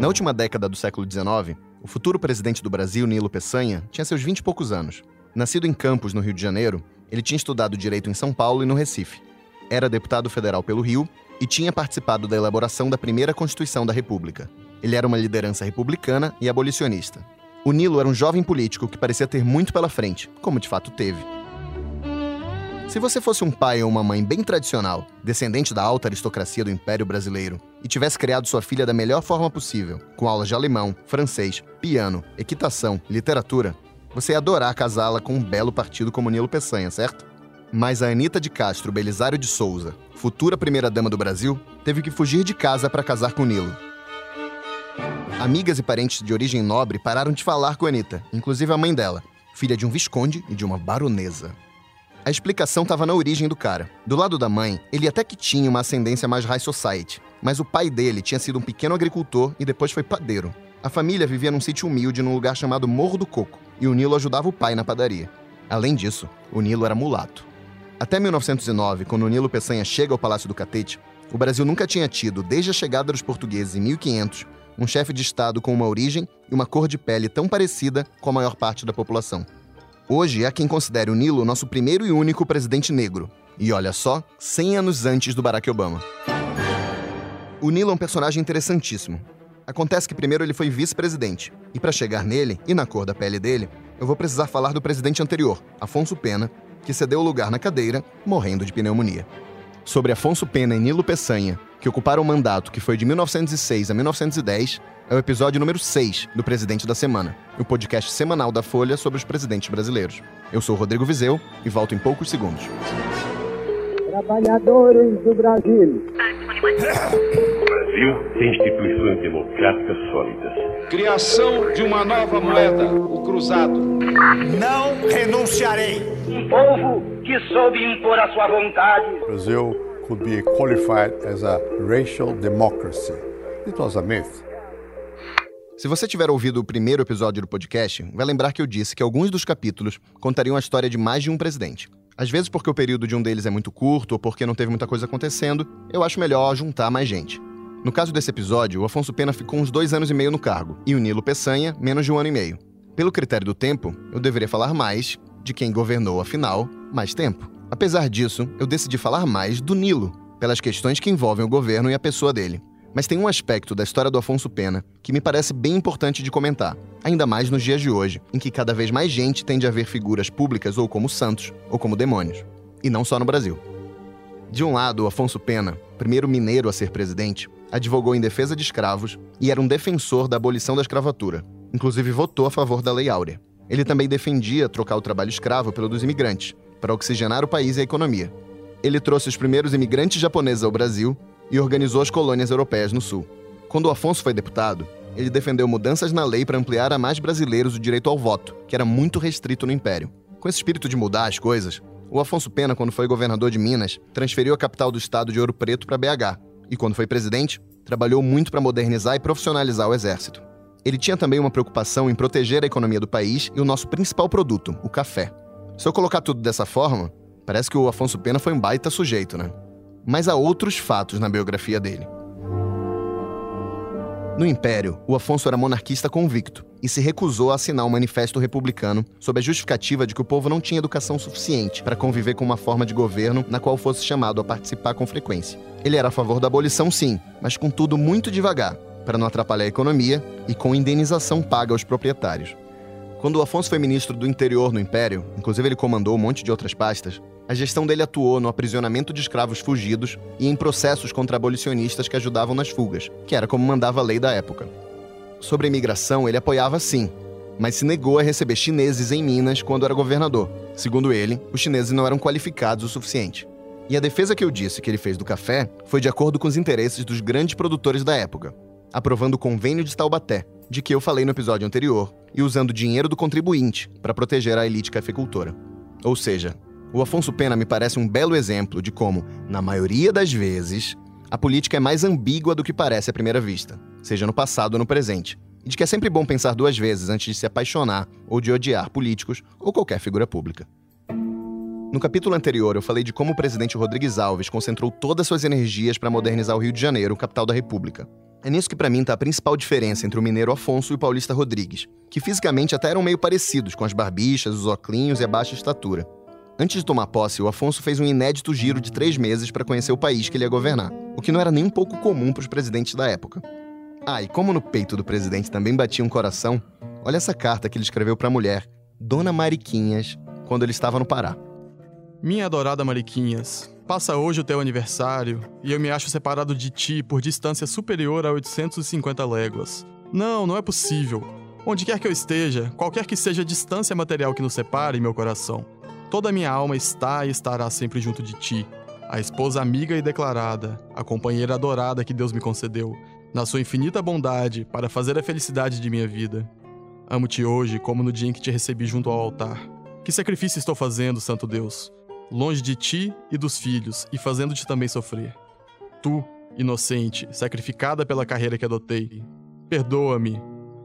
Na última década do século XIX, o futuro presidente do Brasil, Nilo Peçanha, tinha seus 20 e poucos anos. Nascido em Campos, no Rio de Janeiro, ele tinha estudado direito em São Paulo e no Recife. Era deputado federal pelo Rio e tinha participado da elaboração da primeira Constituição da República. Ele era uma liderança republicana e abolicionista. O Nilo era um jovem político que parecia ter muito pela frente, como de fato teve. Se você fosse um pai ou uma mãe bem tradicional, descendente da alta aristocracia do Império Brasileiro, e tivesse criado sua filha da melhor forma possível, com aulas de alemão, francês, piano, equitação, literatura, você ia adorar casá-la com um belo partido como Nilo Peçanha, certo? Mas a Anitta de Castro Belisário de Souza, futura primeira-dama do Brasil, teve que fugir de casa para casar com Nilo. Amigas e parentes de origem nobre pararam de falar com Anitta, inclusive a mãe dela, filha de um visconde e de uma baronesa. A explicação estava na origem do cara. Do lado da mãe, ele até que tinha uma ascendência mais high society, mas o pai dele tinha sido um pequeno agricultor e depois foi padeiro. A família vivia num sítio humilde num lugar chamado Morro do Coco, e o Nilo ajudava o pai na padaria. Além disso, o Nilo era mulato. Até 1909, quando o Nilo Peçanha chega ao Palácio do Catete, o Brasil nunca tinha tido, desde a chegada dos portugueses em 1500, um chefe de Estado com uma origem e uma cor de pele tão parecida com a maior parte da população. Hoje há quem considere o Nilo nosso primeiro e único presidente negro. E olha só, 100 anos antes do Barack Obama. O Nilo é um personagem interessantíssimo. Acontece que primeiro ele foi vice-presidente, e para chegar nele, e na cor da pele dele, eu vou precisar falar do presidente anterior, Afonso Pena, que cedeu lugar na cadeira, morrendo de pneumonia. Sobre Afonso Pena e Nilo Peçanha, que ocuparam o mandato que foi de 1906 a 1910, é o episódio número 6 do Presidente da Semana, o podcast semanal da Folha sobre os presidentes brasileiros. Eu sou Rodrigo Vizeu e volto em poucos segundos. Trabalhadores do Brasil. O Brasil tem instituições democráticas sólidas. Criação de uma nova moeda, o cruzado. Não renunciarei. Um povo que soube impor a sua vontade. Brazil could be qualified as a racial democracy. It was a myth. Se você tiver ouvido o primeiro episódio do podcast, vai lembrar que eu disse que alguns dos capítulos contariam a história de mais de um presidente. Às vezes, porque o período de um deles é muito curto ou porque não teve muita coisa acontecendo, eu acho melhor juntar mais gente. No caso desse episódio, o Afonso Pena ficou uns dois anos e meio no cargo, e o Nilo Peçanha, menos de um ano e meio. Pelo critério do tempo, eu deveria falar mais de quem governou, afinal, mais tempo. Apesar disso, eu decidi falar mais do Nilo, pelas questões que envolvem o governo e a pessoa dele. Mas tem um aspecto da história do Afonso Pena que me parece bem importante de comentar, ainda mais nos dias de hoje, em que cada vez mais gente tende a ver figuras públicas ou como santos ou como demônios. E não só no Brasil. De um lado, o Afonso Pena, primeiro mineiro a ser presidente, advogou em defesa de escravos e era um defensor da abolição da escravatura. Inclusive votou a favor da Lei Áurea. Ele também defendia trocar o trabalho escravo pelo dos imigrantes, para oxigenar o país e a economia. Ele trouxe os primeiros imigrantes japoneses ao Brasil e organizou as colônias europeias no Sul. Quando o Afonso foi deputado, ele defendeu mudanças na lei para ampliar a mais brasileiros o direito ao voto, que era muito restrito no Império. Com esse espírito de mudar as coisas, o Afonso Pena, quando foi governador de Minas, transferiu a capital do estado de Ouro Preto para BH, e quando foi presidente, trabalhou muito para modernizar e profissionalizar o exército. Ele tinha também uma preocupação em proteger a economia do país e o nosso principal produto, o café. Se eu colocar tudo dessa forma, parece que o Afonso Pena foi um baita sujeito, né? Mas há outros fatos na biografia dele. No Império, o Afonso era monarquista convicto e se recusou a assinar um manifesto republicano sob a justificativa de que o povo não tinha educação suficiente para conviver com uma forma de governo na qual fosse chamado a participar com frequência. Ele era a favor da abolição, sim, mas com tudo muito devagar, para não atrapalhar a economia e com indenização paga aos proprietários. Quando o Afonso foi ministro do interior no Império, inclusive ele comandou um monte de outras pastas, a gestão dele atuou no aprisionamento de escravos fugidos e em processos contra abolicionistas que ajudavam nas fugas, que era como mandava a lei da época. Sobre a imigração, ele apoiava sim, mas se negou a receber chineses em Minas quando era governador. Segundo ele, os chineses não eram qualificados o suficiente. E a defesa que eu disse que ele fez do café foi de acordo com os interesses dos grandes produtores da época, aprovando o Convênio de Taubaté, de que eu falei no episódio anterior, e usando dinheiro do contribuinte para proteger a elite cafeicultora. Ou seja, o Afonso Pena me parece um belo exemplo de como, na maioria das vezes, a política é mais ambígua do que parece à primeira vista, seja no passado ou no presente, e de que é sempre bom pensar duas vezes antes de se apaixonar ou de odiar políticos ou qualquer figura pública. No capítulo anterior, eu falei de como o presidente Rodrigues Alves concentrou todas suas energias para modernizar o Rio de Janeiro, capital da República. É nisso que para mim tá a principal diferença entre o mineiro Afonso e o paulista Rodrigues, que fisicamente até eram meio parecidos, com as barbichas, os oclinhos e a baixa estatura. Antes de tomar posse, o Afonso fez um inédito giro de três meses para conhecer o país que ele ia governar, o que não era nem um pouco comum para os presidentes da época. Ah, e como no peito do presidente também batia um coração, olha essa carta que ele escreveu para a mulher, Dona Mariquinhas, quando ele estava no Pará. Minha adorada Mariquinhas, passa hoje o teu aniversário e eu me acho separado de ti por distância superior a 850 léguas. Não, não é possível. Onde quer que eu esteja, qualquer que seja a distância material que nos separe, meu coração, toda a minha alma está e estará sempre junto de ti, a esposa amiga e declarada, a companheira adorada que Deus me concedeu, na sua infinita bondade para fazer a felicidade de minha vida. Amo-te hoje como no dia em que te recebi junto ao altar. Que sacrifício estou fazendo, Santo Deus? longe de ti e dos filhos, e fazendo-te também sofrer. Tu, inocente, sacrificada pela carreira que adotei. Perdoa-me,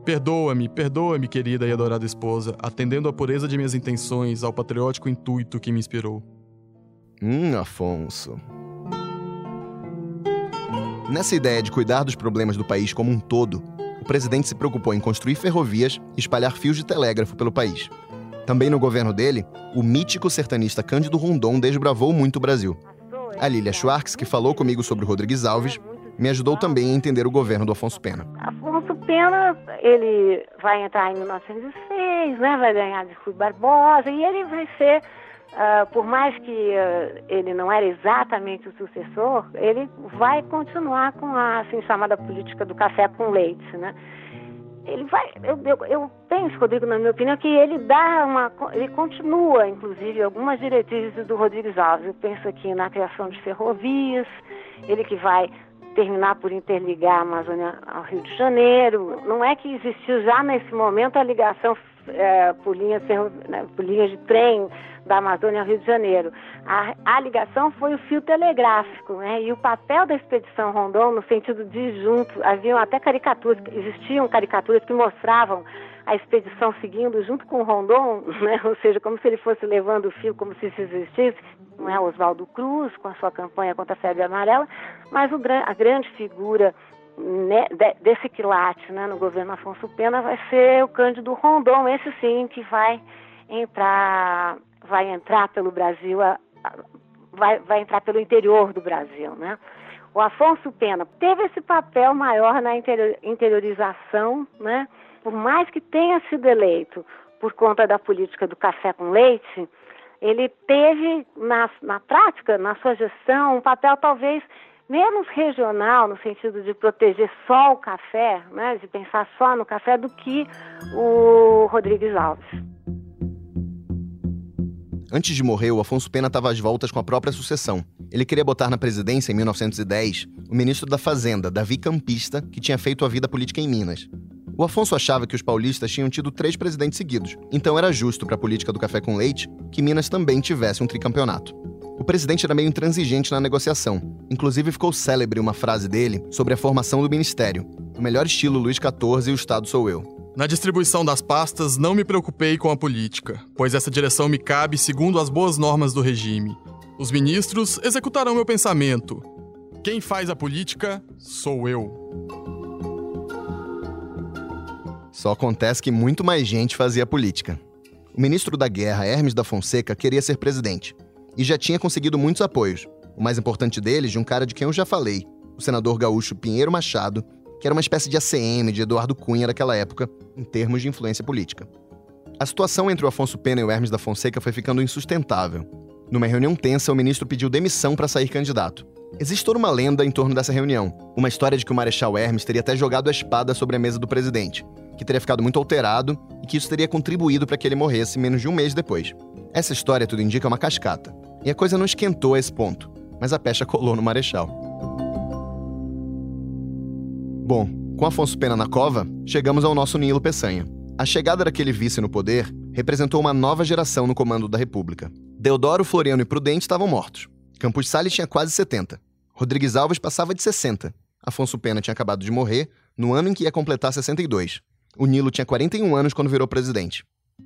perdoa-me, perdoa-me, querida e adorada esposa, atendendo à pureza de minhas intenções, ao patriótico intuito que me inspirou. Hum, Afonso. Nessa ideia de cuidar dos problemas do país como um todo, o presidente se preocupou em construir ferrovias e espalhar fios de telégrafo pelo país. Também no governo dele, o mítico sertanista Cândido Rondon desbravou muito o Brasil. A Lília Schwartz, que falou comigo sobre o Rodrigues Alves, me ajudou também a entender o governo do Afonso Pena. Pena, ele vai entrar em 1906, né, vai ganhar de Rui Barbosa, e ele vai ser, uh, por mais que uh, ele não era exatamente o sucessor, ele vai continuar com a assim chamada política do café com leite, né? ele vai, eu, eu, eu, penso, Rodrigo, na minha opinião, que ele dá uma, ele continua, inclusive, algumas diretrizes do Rodrigues Alves. Eu penso aqui na criação de ferrovias, ele que vai terminar por interligar a Amazônia ao Rio de Janeiro. Não é que existiu já nesse momento a ligação é, por, linha, né, por linhas de trem da Amazônia ao Rio de Janeiro. A, a, ligação foi o fio telegráfico, né? E o papel da expedição Rondon no sentido de junto, haviam até caricaturas, existiam caricaturas que mostravam a expedição seguindo junto com Rondon, né? Ou seja, como se ele fosse levando o fio, como se isso existisse. Não é Oswaldo Cruz com a sua campanha contra a febre amarela, mas o, a grande figura né, desse quilate né, no governo Afonso Pena vai ser o Cândido Rondon, esse sim que vai entrar vai entrar pelo Brasil, vai, vai entrar pelo interior do Brasil, né? O Afonso Pena teve esse papel maior na interiorização, né? Por mais que tenha sido eleito por conta da política do café com leite, ele teve na, na prática, na sua gestão, um papel talvez menos regional, no sentido de proteger só o café, né, de pensar só no café, do que o Rodrigues Alves. Antes de morrer, o Afonso Pena estava às voltas com a própria sucessão. Ele queria botar na presidência, em 1910, o ministro da Fazenda, Davi Campista, que tinha feito a vida política em Minas. O Afonso achava que os paulistas tinham tido três presidentes seguidos, então era justo para a política do café com leite que Minas também tivesse um tricampeonato. O presidente era meio intransigente na negociação. Inclusive ficou célebre uma frase dele sobre a formação do ministério. O melhor estilo Luiz XIV e o Estado sou eu. Na distribuição das pastas, não me preocupei com a política, pois essa direção me cabe segundo as boas normas do regime. Os ministros executarão meu pensamento. Quem faz a política sou eu. Só acontece que muito mais gente fazia política. O ministro da Guerra, Hermes da Fonseca, queria ser presidente e já tinha conseguido muitos apoios. O mais importante deles, de um cara de quem eu já falei, o senador gaúcho Pinheiro Machado, que era uma espécie de ACM de Eduardo Cunha daquela época, em termos de influência política. A situação entre o Afonso Pena e o Hermes da Fonseca foi ficando insustentável. Numa reunião tensa, o ministro pediu demissão para sair candidato. Existe toda uma lenda em torno dessa reunião. Uma história de que o Marechal Hermes teria até jogado a espada sobre a mesa do presidente, que teria ficado muito alterado e que isso teria contribuído para que ele morresse menos de um mês depois. Essa história, tudo indica, é uma cascata. E a coisa não esquentou a esse ponto, mas a pecha colou no Marechal. Bom, com Afonso Pena na cova, chegamos ao nosso Nilo Peçanha. A chegada daquele vice no poder representou uma nova geração no comando da República. Deodoro, Floriano e Prudente estavam mortos. Campos Salles tinha quase 70. Rodrigues Alves passava de 60. Afonso Pena tinha acabado de morrer no ano em que ia completar 62. O Nilo tinha 41 anos quando virou presidente.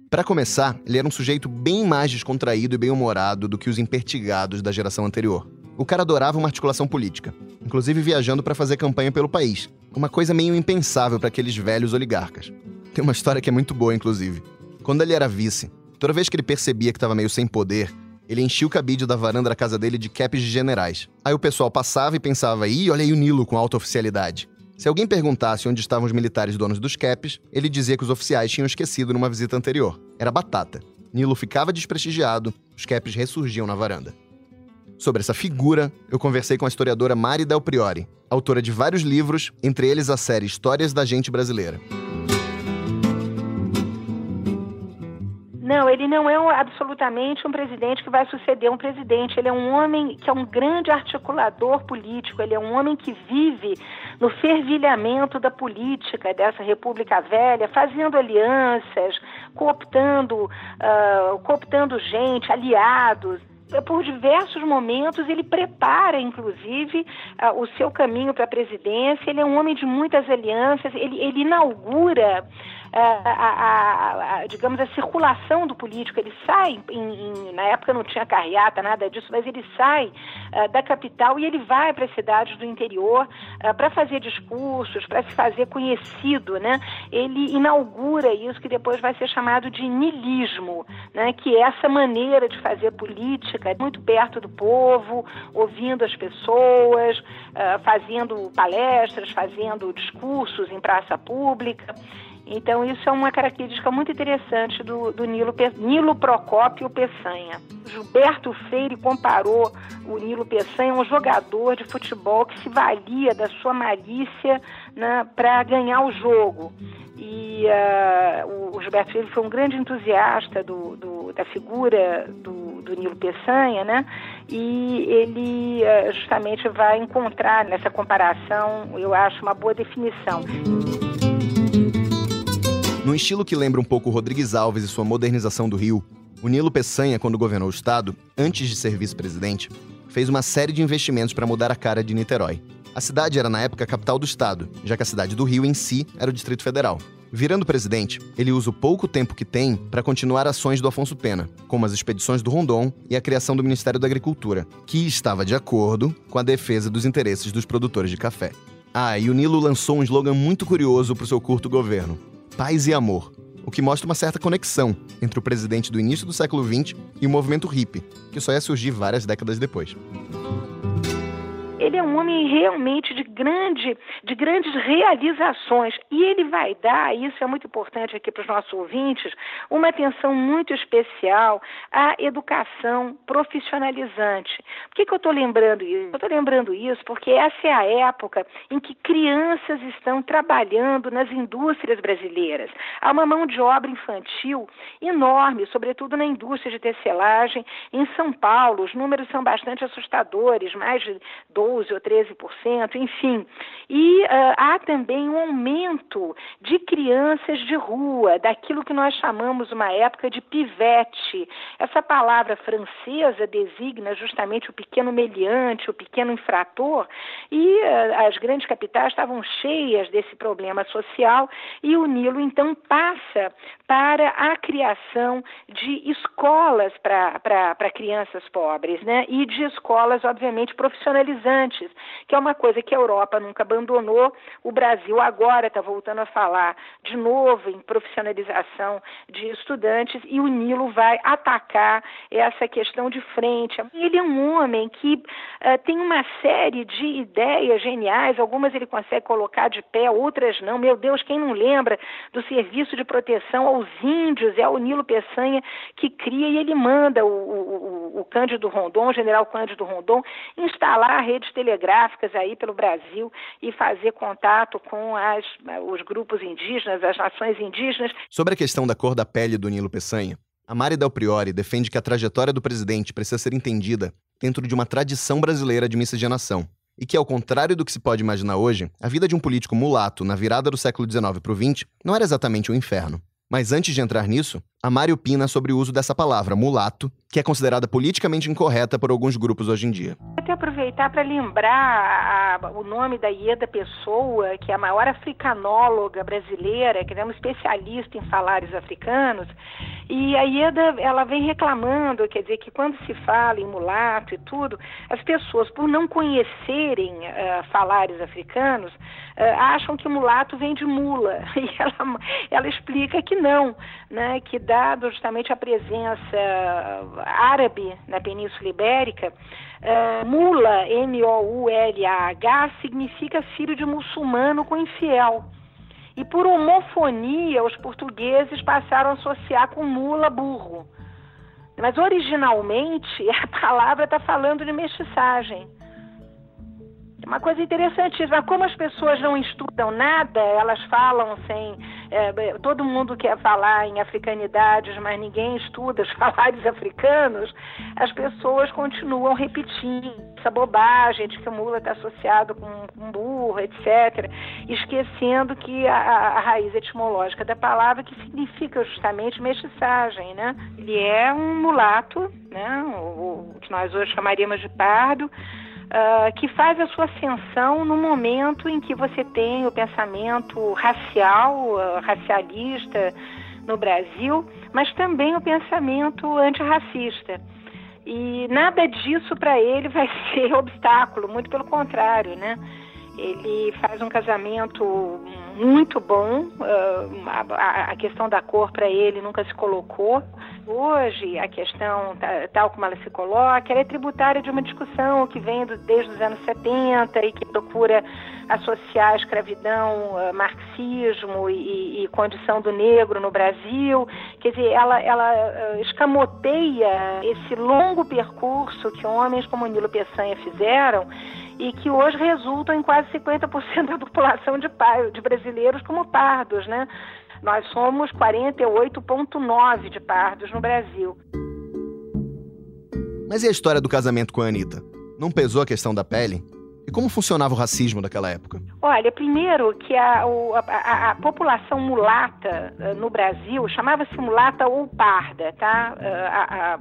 Para começar, ele era um sujeito bem mais descontraído e bem-humorado do que os impertigados da geração anterior. O cara adorava uma articulação política, inclusive viajando para fazer campanha pelo país. Uma coisa meio impensável para aqueles velhos oligarcas. Tem uma história que é muito boa, inclusive. Quando ele era vice, toda vez que ele percebia que estava meio sem poder, ele enchia o cabide da varanda da casa dele de caps de generais. Aí o pessoal passava e pensava, ih, olha aí o Nilo com alta oficialidade. Se alguém perguntasse onde estavam os militares donos dos caps, ele dizia que os oficiais tinham esquecido numa visita anterior. Era batata. Nilo ficava desprestigiado, os caps ressurgiam na varanda. Sobre essa figura, eu conversei com a historiadora Mari Del Priori, autora de vários livros, entre eles a série Histórias da Gente Brasileira. Não, ele não é um, absolutamente um presidente que vai suceder um presidente. Ele é um homem que é um grande articulador político. Ele é um homem que vive no fervilhamento da política dessa República Velha, fazendo alianças, cooptando, uh, cooptando gente, aliados por diversos momentos ele prepara, inclusive, uh, o seu caminho para a presidência. Ele é um homem de muitas alianças. Ele, ele inaugura é, a, a, a, digamos, a circulação do político. Ele sai, em, em, na época não tinha carreata, nada disso, mas ele sai uh, da capital e ele vai para as cidades do interior uh, para fazer discursos, para se fazer conhecido, né? Ele inaugura isso que depois vai ser chamado de nilismo, né? Que é essa maneira de fazer política muito perto do povo, ouvindo as pessoas, uh, fazendo palestras, fazendo discursos em praça pública. Então, isso é uma característica muito interessante do, do Nilo, Nilo Procópio Peçanha. Gilberto Freire comparou o Nilo Peçanha a um jogador de futebol que se valia da sua malícia né, para ganhar o jogo. E uh, o Gilberto Freire foi um grande entusiasta do, do, da figura do, do, Nilo Peçanha, né? E ele uh, justamente vai encontrar nessa comparação, eu acho, uma boa definição. Num estilo que lembra um pouco Rodrigues Alves e sua modernização do Rio, o Nilo Peçanha, quando governou o estado, antes de ser vice-presidente, fez uma série de investimentos para mudar a cara de Niterói. A cidade era na época a capital do estado, já que a cidade do Rio em si era o Distrito Federal. Virando presidente, ele usa o pouco tempo que tem para continuar ações do Afonso Pena, como as expedições do Rondon e a criação do Ministério da Agricultura, que estava de acordo com a defesa dos interesses dos produtores de café. Ah, e o Nilo lançou um slogan muito curioso para o seu curto governo: paz e amor, o que mostra uma certa conexão entre o presidente do início do século XX e o movimento hippie, que só ia surgir várias décadas depois ele é um homem realmente de grande, de grandes realizações e ele vai dar, isso é muito importante aqui para os nossos ouvintes, uma atenção muito especial à educação profissionalizante. Por que, que eu estou lembrando isso? Eu estou lembrando isso porque essa é a época em que crianças estão trabalhando nas indústrias brasileiras. Há uma mão de obra infantil enorme, sobretudo na indústria de tecelagem. Em São Paulo, os números são bastante assustadores, mais de 12 ou 13%, enfim. E uh, há também um aumento de crianças de rua, daquilo que nós chamamos uma época de pivete. Essa palavra francesa designa justamente o pequeno meliante, o pequeno infrator, e uh, as grandes capitais estavam cheias desse problema social, e o Nilo então passa para a criação de escolas para crianças pobres, né? E de escolas, obviamente, profissionalizantes que é uma coisa que a Europa nunca abandonou. O Brasil agora está voltando a falar de novo em profissionalização de estudantes e o Nilo vai atacar essa questão de frente. Ele é um homem que uh, tem uma série de ideias geniais, algumas ele consegue colocar de pé, outras não. Meu Deus, quem não lembra do serviço de proteção aos índios? É o Nilo Peçanha que cria e ele manda o, o, o Cândido Rondon, o general Cândido Rondon, instalar redes redes telegráficas aí pelo Brasil e fazer contato com as, os grupos indígenas, as nações indígenas. Sobre a questão da cor da pele do Nilo Peçanha, a Mari Del Priori defende que a trajetória do presidente precisa ser entendida dentro de uma tradição brasileira de miscigenação. E que, ao contrário do que se pode imaginar hoje, a vida de um político mulato na virada do século XIX para o XX não era exatamente um inferno. Mas antes de entrar nisso, a Mari opina sobre o uso dessa palavra, mulato, que é considerada politicamente incorreta por alguns grupos hoje em dia. Até aproveitar para lembrar a, o nome da Ieda Pessoa, que é a maior africanóloga brasileira, que é uma especialista em falares africanos, E a Ieda, ela vem reclamando, quer dizer, que quando se fala em mulato e tudo, as pessoas, por não conhecerem uh, africanos, uh, acham que mulato vem de mula. E ela, ela explica que não, né? que dado justamente a presença árabe na Península Ibérica, uh, mula, M-O-U-L-A-H, significa filho de muçulmano com infiel. E por homofonia, os portugueses passaram a associar com mula burro. Mas originalmente a palavra está falando de mestiçagem. Uma coisa interessantíssima. Como as pessoas não estudam nada, elas falam sem é, todo mundo quer falar em africanidades, mas ninguém estuda os falares africanos, as pessoas continuam repetindo essa bobagem de que o mula está associado com, com burro, etc., esquecendo que a, a, raiz etimológica da palavra que significa justamente mestiçagem, né? Ele é um mulato, né? o, o que nós hoje chamaríamos de pardo, uh, que faz a sua ascensão no momento em que você tem o pensamento racial, uh, racialista no Brasil, mas também o pensamento antirracista. E nada disso para ele vai ser obstáculo, muito pelo contrário, né? Ele faz um casamento muito bom, a, questão da cor para ele nunca se colocou. Hoje, a questão, tal como ela se coloca, ela é tributária de uma discussão que vem desde os anos 70 e que procura associar escravidão, marxismo e, e, condição do negro no Brasil. Quer dizer, ela, ela escamoteia esse longo percurso que homens como Nilo Peçanha fizeram e que hoje resultam em quase 50% da população de, de brasileiros como pardos, né? Nós somos 48,9% de pardos no Brasil. Mas e a história do casamento com a Anitta? Não pesou a questão da pele? E como funcionava o racismo daquela época? Olha, primeiro que a, a, a população mulata uh, no Brasil chamava-se mulata ou parda, tá? Uh, a,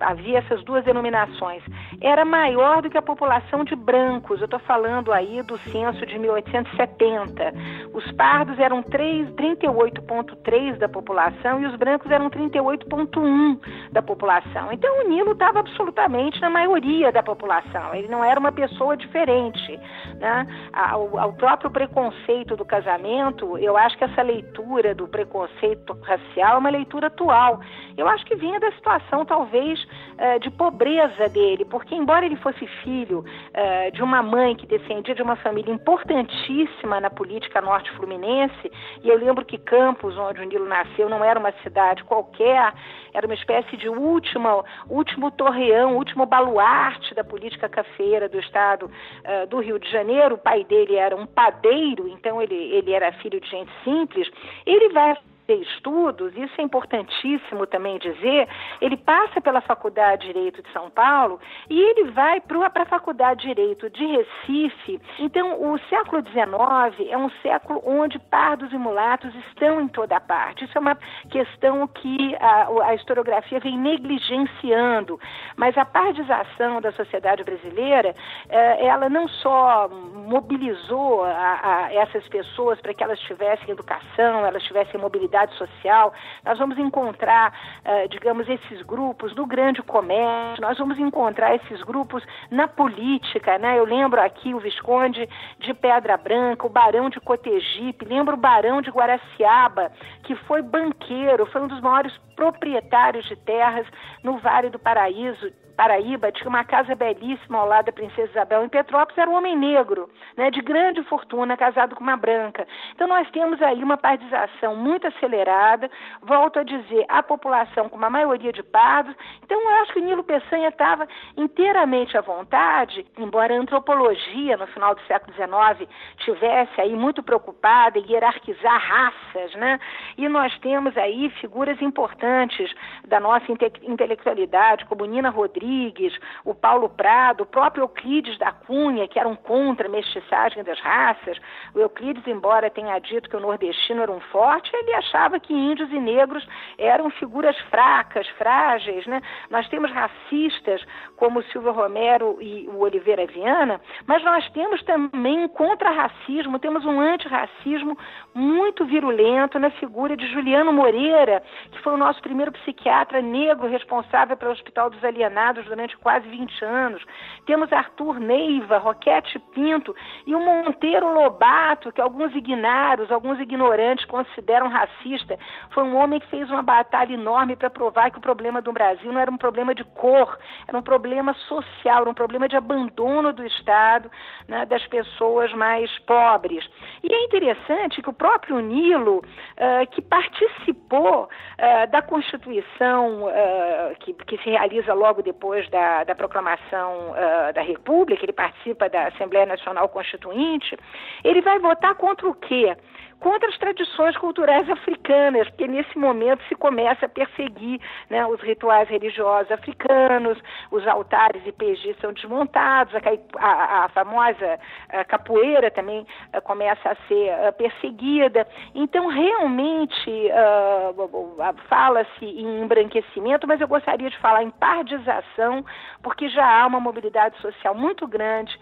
havia essas duas denominações, era maior do que a população de brancos. Eu estou falando aí do censo de 1870. Os pardos eram 38,3% da população e os brancos eram 38,1% da população. Então o Nilo estava absolutamente na maioria da população. Ele não era uma pessoa diferente. Né? Ao, ao próprio preconceito do casamento, eu acho que essa leitura do preconceito racial é uma leitura atual. Eu acho que vinha da situação talvez uh, de pobreza dele, porque embora ele fosse filho uh, de uma mãe que descendia de uma família importantíssima na política norte-fluminense, e eu lembro que Campos, onde o Nilo nasceu, não era uma cidade qualquer, era uma espécie de último, último torreão, último baluarte da política cafeira do estado uh, do Rio de Janeiro. O pai dele era um padeiro, então ele, ele era filho de gente simples. Ele vai estudos, isso é importantíssimo também dizer, ele passa pela Faculdade de Direito de São Paulo e ele vai para a Faculdade de Direito de Recife. Então, o século XIX é um século onde pardos e mulatos estão em toda parte. Isso é uma questão que a, a historiografia vem negligenciando, mas a partização da sociedade brasileira, eh, ela não só mobilizou a, a essas pessoas para que elas tivessem educação, elas tivessem mobilidade social, nós vamos encontrar, uh, digamos, esses grupos no grande comércio, nós vamos encontrar esses grupos na política, né? Eu lembro aqui o Visconde de Pedra Branca, o Barão de Cotegipe, lembro o Barão de Guaraciaba, que foi banqueiro, foi um dos maiores proprietários de terras no Vale do Paraíso, Paraíba, tinha uma casa belíssima ao lado da Princesa Isabel. Em Petrópolis era um homem negro, né, de grande fortuna, casado com uma branca. Então nós temos aí uma partização muito acelerada. Volto a dizer, a população com uma maioria de pardos. Então eu acho que o Nilo Peçanha estava inteiramente à vontade, embora a antropologia no final do século XIX tivesse aí muito preocupada em hierarquizar raças, né? E nós temos aí figuras importantes da nossa inte intelectualidade, como Nina Rodrigues Rodrigues, o Paulo Prado, o próprio Euclides da Cunha, que eram contra a mestiçagem das raças. O Euclides, embora tenha dito que o nordestino era um forte, ele achava que índios e negros eram figuras fracas, frágeis. Né? Nós temos racistas como Silvio Romero e o Oliveira Viana, mas nós temos também um contra-racismo, temos um antirracismo muito virulento na figura de Juliano Moreira, que foi o nosso primeiro psiquiatra negro responsável pelo Hospital dos Alienados durante quase 20 anos. Temos Arthur Neiva, Roquete Pinto e o Monteiro Lobato, que alguns ignaros, alguns ignorantes consideram racista. Foi um homem que fez uma batalha enorme para provar que o problema do Brasil não era um problema de cor, era um problema social, era um problema de abandono do Estado, né, das pessoas mais pobres. E é interessante que o próprio Nilo, uh, que participou uh, da Constituição uh, que, que, se realiza logo depois da, da proclamação da República, ele participa da Assembleia Nacional Constituinte, ele vai votar contra o quê? Contra as tradições culturais africanas, porque nesse momento se começa a perseguir né, os rituais religiosos africanos, os altares e PG são desmontados, a, a, a famosa a capoeira também a, começa a ser perseguida. Então, realmente, uh, fala-se em embranquecimento, mas eu gostaria de falar em pardização, porque já há uma mobilidade social muito grande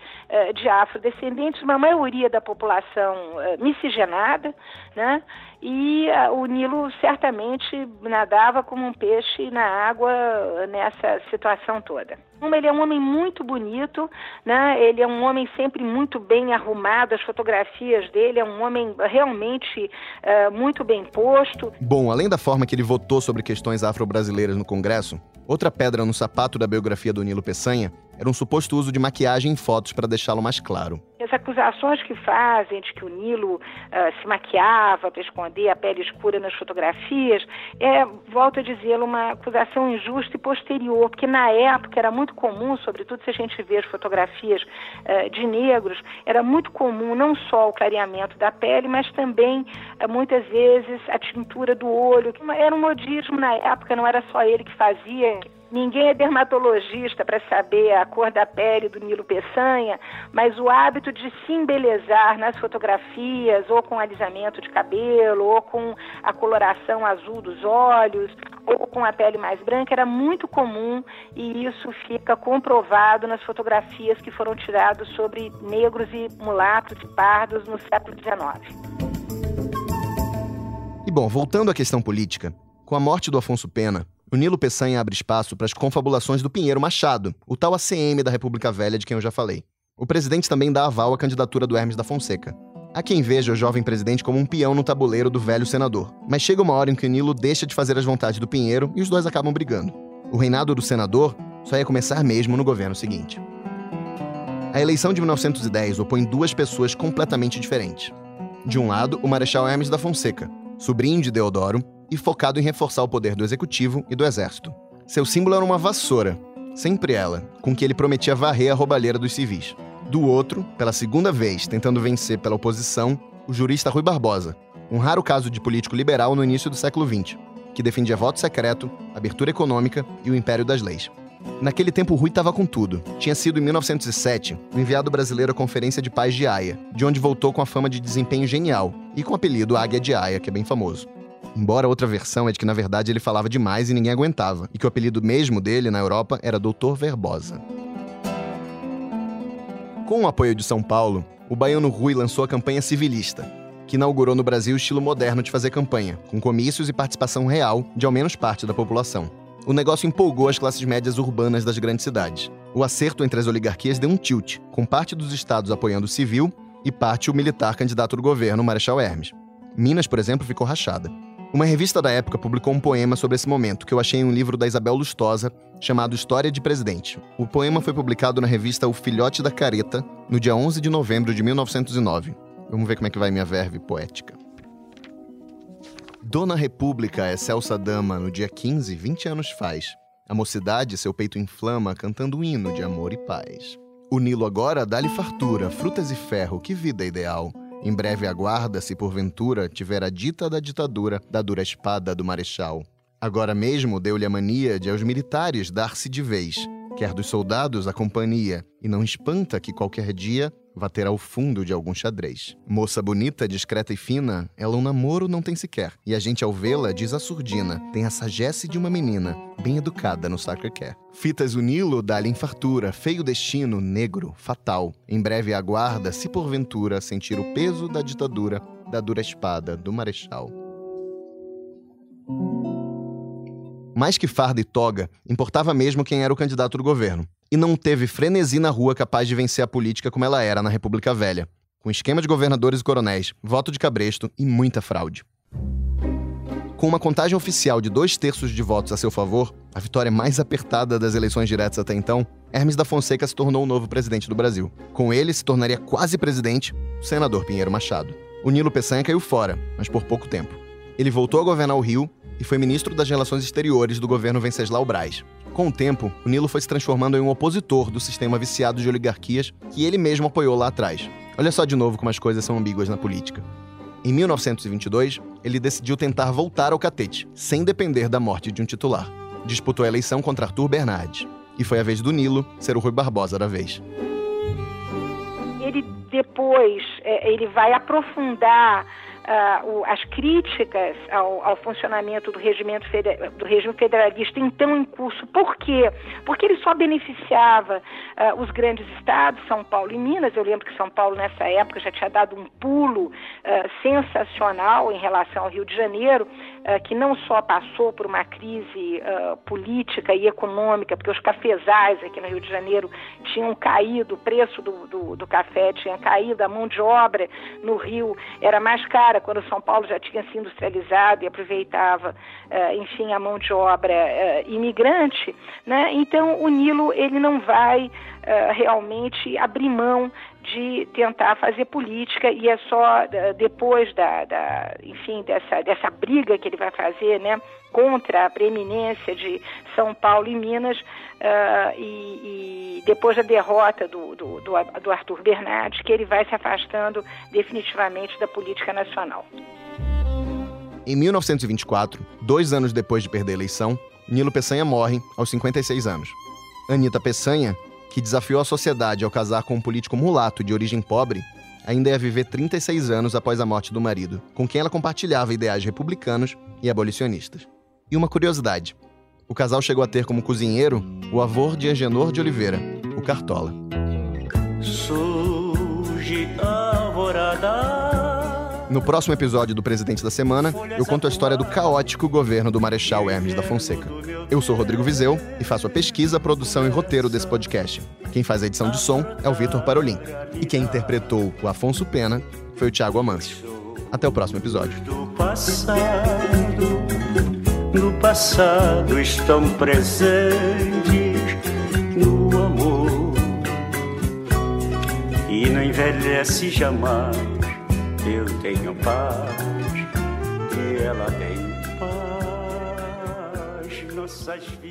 de afrodescendentes, uma maioria da população miscigenada, né? E uh, o Nilo certamente nadava como um peixe na água nessa situação toda. Ele é um homem muito bonito, né? Ele é um homem sempre muito bem arrumado, as fotografias dele é um homem realmente uh, muito bem posto. Bom, além da forma que ele votou sobre questões afro-brasileiras no Congresso, outra pedra no sapato da biografia do Nilo Peçanha era um suposto uso de maquiagem em fotos para deixá-lo mais claro. As acusações que fazem de que o Nilo uh, se maquiava para esconder a pele escura nas fotografias, é, volto a dizê-lo, uma acusação injusta e posterior, porque na época era muito comum, sobretudo se a gente vê as fotografias uh, de negros, era muito comum não só o clareamento da pele, mas também uh, muitas vezes a tintura do olho, era um modismo na época, não era só ele que fazia, Ninguém é dermatologista para saber a cor da pele do Nilo Peçanha, mas o hábito de se embelezar nas fotografias, ou com alisamento de cabelo, ou com a coloração azul dos olhos, ou com a pele mais branca, era muito comum e isso fica comprovado nas fotografias que foram tiradas sobre negros e mulatos e pardos no século XIX. E bom, voltando à questão política, com a morte do Afonso Pena, o Nilo Peçanha abre espaço para as confabulações do Pinheiro Machado, o tal ACM da República Velha de quem eu já falei. O presidente também dá aval à candidatura do Hermes da Fonseca. Há quem veja o jovem presidente como um peão no tabuleiro do velho senador, mas chega uma hora em que o Nilo deixa de fazer as vontades do Pinheiro e os dois acabam brigando. O reinado do senador só ia começar mesmo no governo seguinte. A eleição de 1910 opõe duas pessoas completamente diferentes. De um lado, o Marechal Hermes da Fonseca, sobrinho de Deodoro, e focado em reforçar o poder do executivo e do exército. Seu símbolo era uma vassoura, sempre ela, com que ele prometia varrer a roubalheira dos civis. Do outro, pela segunda vez tentando vencer pela oposição, o jurista Rui Barbosa, um raro caso de político liberal no início do século XX, que defendia voto secreto, abertura econômica e o império das leis. Naquele tempo, Rui estava com tudo. Tinha sido, em 1907, o enviado brasileiro à Conferência de Paz de Haia, de onde voltou com a fama de desempenho genial e com o apelido Águia de Haia, que é bem famoso. Embora outra versão é de que na verdade ele falava demais e ninguém aguentava, e que o apelido mesmo dele na Europa era Doutor Verbosa. Com o apoio de São Paulo, o baiano Rui lançou a campanha civilista, que inaugurou no Brasil o estilo moderno de fazer campanha, com comícios e participação real de ao menos parte da população. O negócio empolgou as classes médias urbanas das grandes cidades. O acerto entre as oligarquias deu um tilt, com parte dos estados apoiando o civil e parte o militar candidato do governo, Marechal Hermes. Minas, por exemplo, ficou rachada. Uma revista da época publicou um poema sobre esse momento, que eu achei em um livro da Isabel Lustosa, chamado História de Presidente. O poema foi publicado na revista O Filhote da Careta, no dia 11 de novembro de 1909. Vamos ver como é que vai minha verve poética. Dona República, excelsa dama, no dia 15, 20 anos faz. A mocidade seu peito inflama, cantando um hino de amor e paz. O Nilo agora dá-lhe fartura, frutas e ferro, que vida ideal. Em breve aguarda, se porventura tiver a dita da ditadura da dura espada do marechal. Agora mesmo deu-lhe a mania de aos militares dar-se de vez. Quer dos soldados a companhia, e não espanta que qualquer dia vá ter ao fundo de algum xadrez. Moça bonita, discreta e fina, ela um namoro não tem sequer. E a gente ao vê-la diz a surdina, tem a sagesse de uma menina, bem educada no sacre quer. Fitas o Nilo dá-lhe em fartura, feio destino, negro, fatal. Em breve aguarda, se porventura sentir o peso da ditadura, da dura espada do marechal. Mais que farda e toga, importava mesmo quem era o candidato do governo. E não teve frenesi na rua capaz de vencer a política como ela era na República Velha, com esquema de governadores e coronéis, voto de cabresto e muita fraude. Com uma contagem oficial de dois terços de votos a seu favor, a vitória mais apertada das eleições diretas até então, Hermes da Fonseca se tornou o novo presidente do Brasil. Com ele, se tornaria quase presidente o senador Pinheiro Machado. O Nilo Peçanha caiu fora, mas por pouco tempo. Ele voltou a governar o Rio e foi ministro das Relações Exteriores do governo Venceslau Braz. Com o tempo, o Nilo foi se transformando em um opositor do sistema viciado de oligarquias que ele mesmo apoiou lá atrás. Olha só de novo como as coisas são ambíguas na política. Em 1922, ele decidiu tentar voltar ao catete, sem depender da morte de um titular. Disputou a eleição contra Arthur Bernardes. E foi a vez do Nilo ser o Rui Barbosa da vez. Ele depois é, ele vai aprofundar uh, o, as críticas ao, ao, funcionamento do, regimento do regime federalista então em curso. Por quê? Porque ele só beneficiava uh, os grandes estados, São Paulo e Minas. Eu lembro que São Paulo, nessa época, já tinha dado um pulo uh, sensacional em relação ao Rio de Janeiro, que não só passou por uma crise política e econômica, porque os cafezais aqui no Rio de Janeiro tinham caído, o preço do, do, do café tinha caído, a mão de obra no Rio era mais cara quando São Paulo já tinha se industrializado e aproveitava, uh, enfim, a mão de obra uh, imigrante, né? Então o Nilo ele não vai uh, realmente abrir mão de tentar fazer política e é só depois da, da, enfim dessa dessa briga que ele vai fazer né contra a preeminência de São Paulo e Minas uh, e, e, depois da derrota do, do, do, do Arthur Bernardes que ele vai se afastando definitivamente da política nacional. Em 1924, dois anos depois de perder a eleição, Nilo Peçanha morre aos 56 anos. Anita Peçanha que desafiou a sociedade ao casar com um político mulato de origem pobre, ainda ia viver 36 anos após a morte do marido, com quem ela compartilhava ideais republicanos e abolicionistas. E uma curiosidade: o casal chegou a ter como cozinheiro o avô de Angenor de Oliveira, o Cartola. Surge alvorada no próximo episódio do Presidente da Semana, eu conto a história do caótico governo do Marechal Hermes da Fonseca. Eu sou Rodrigo Vizeu e faço a pesquisa, produção e roteiro desse podcast. Quem faz a edição de som é o Vitor Parolin. E quem interpretou o Afonso Pena foi o Thiago Amâncio. Até o próximo episódio. Do passado, no passado estão presentes no amor e não envelhece jamais eu tenho paz e ela tem paz. Nossas.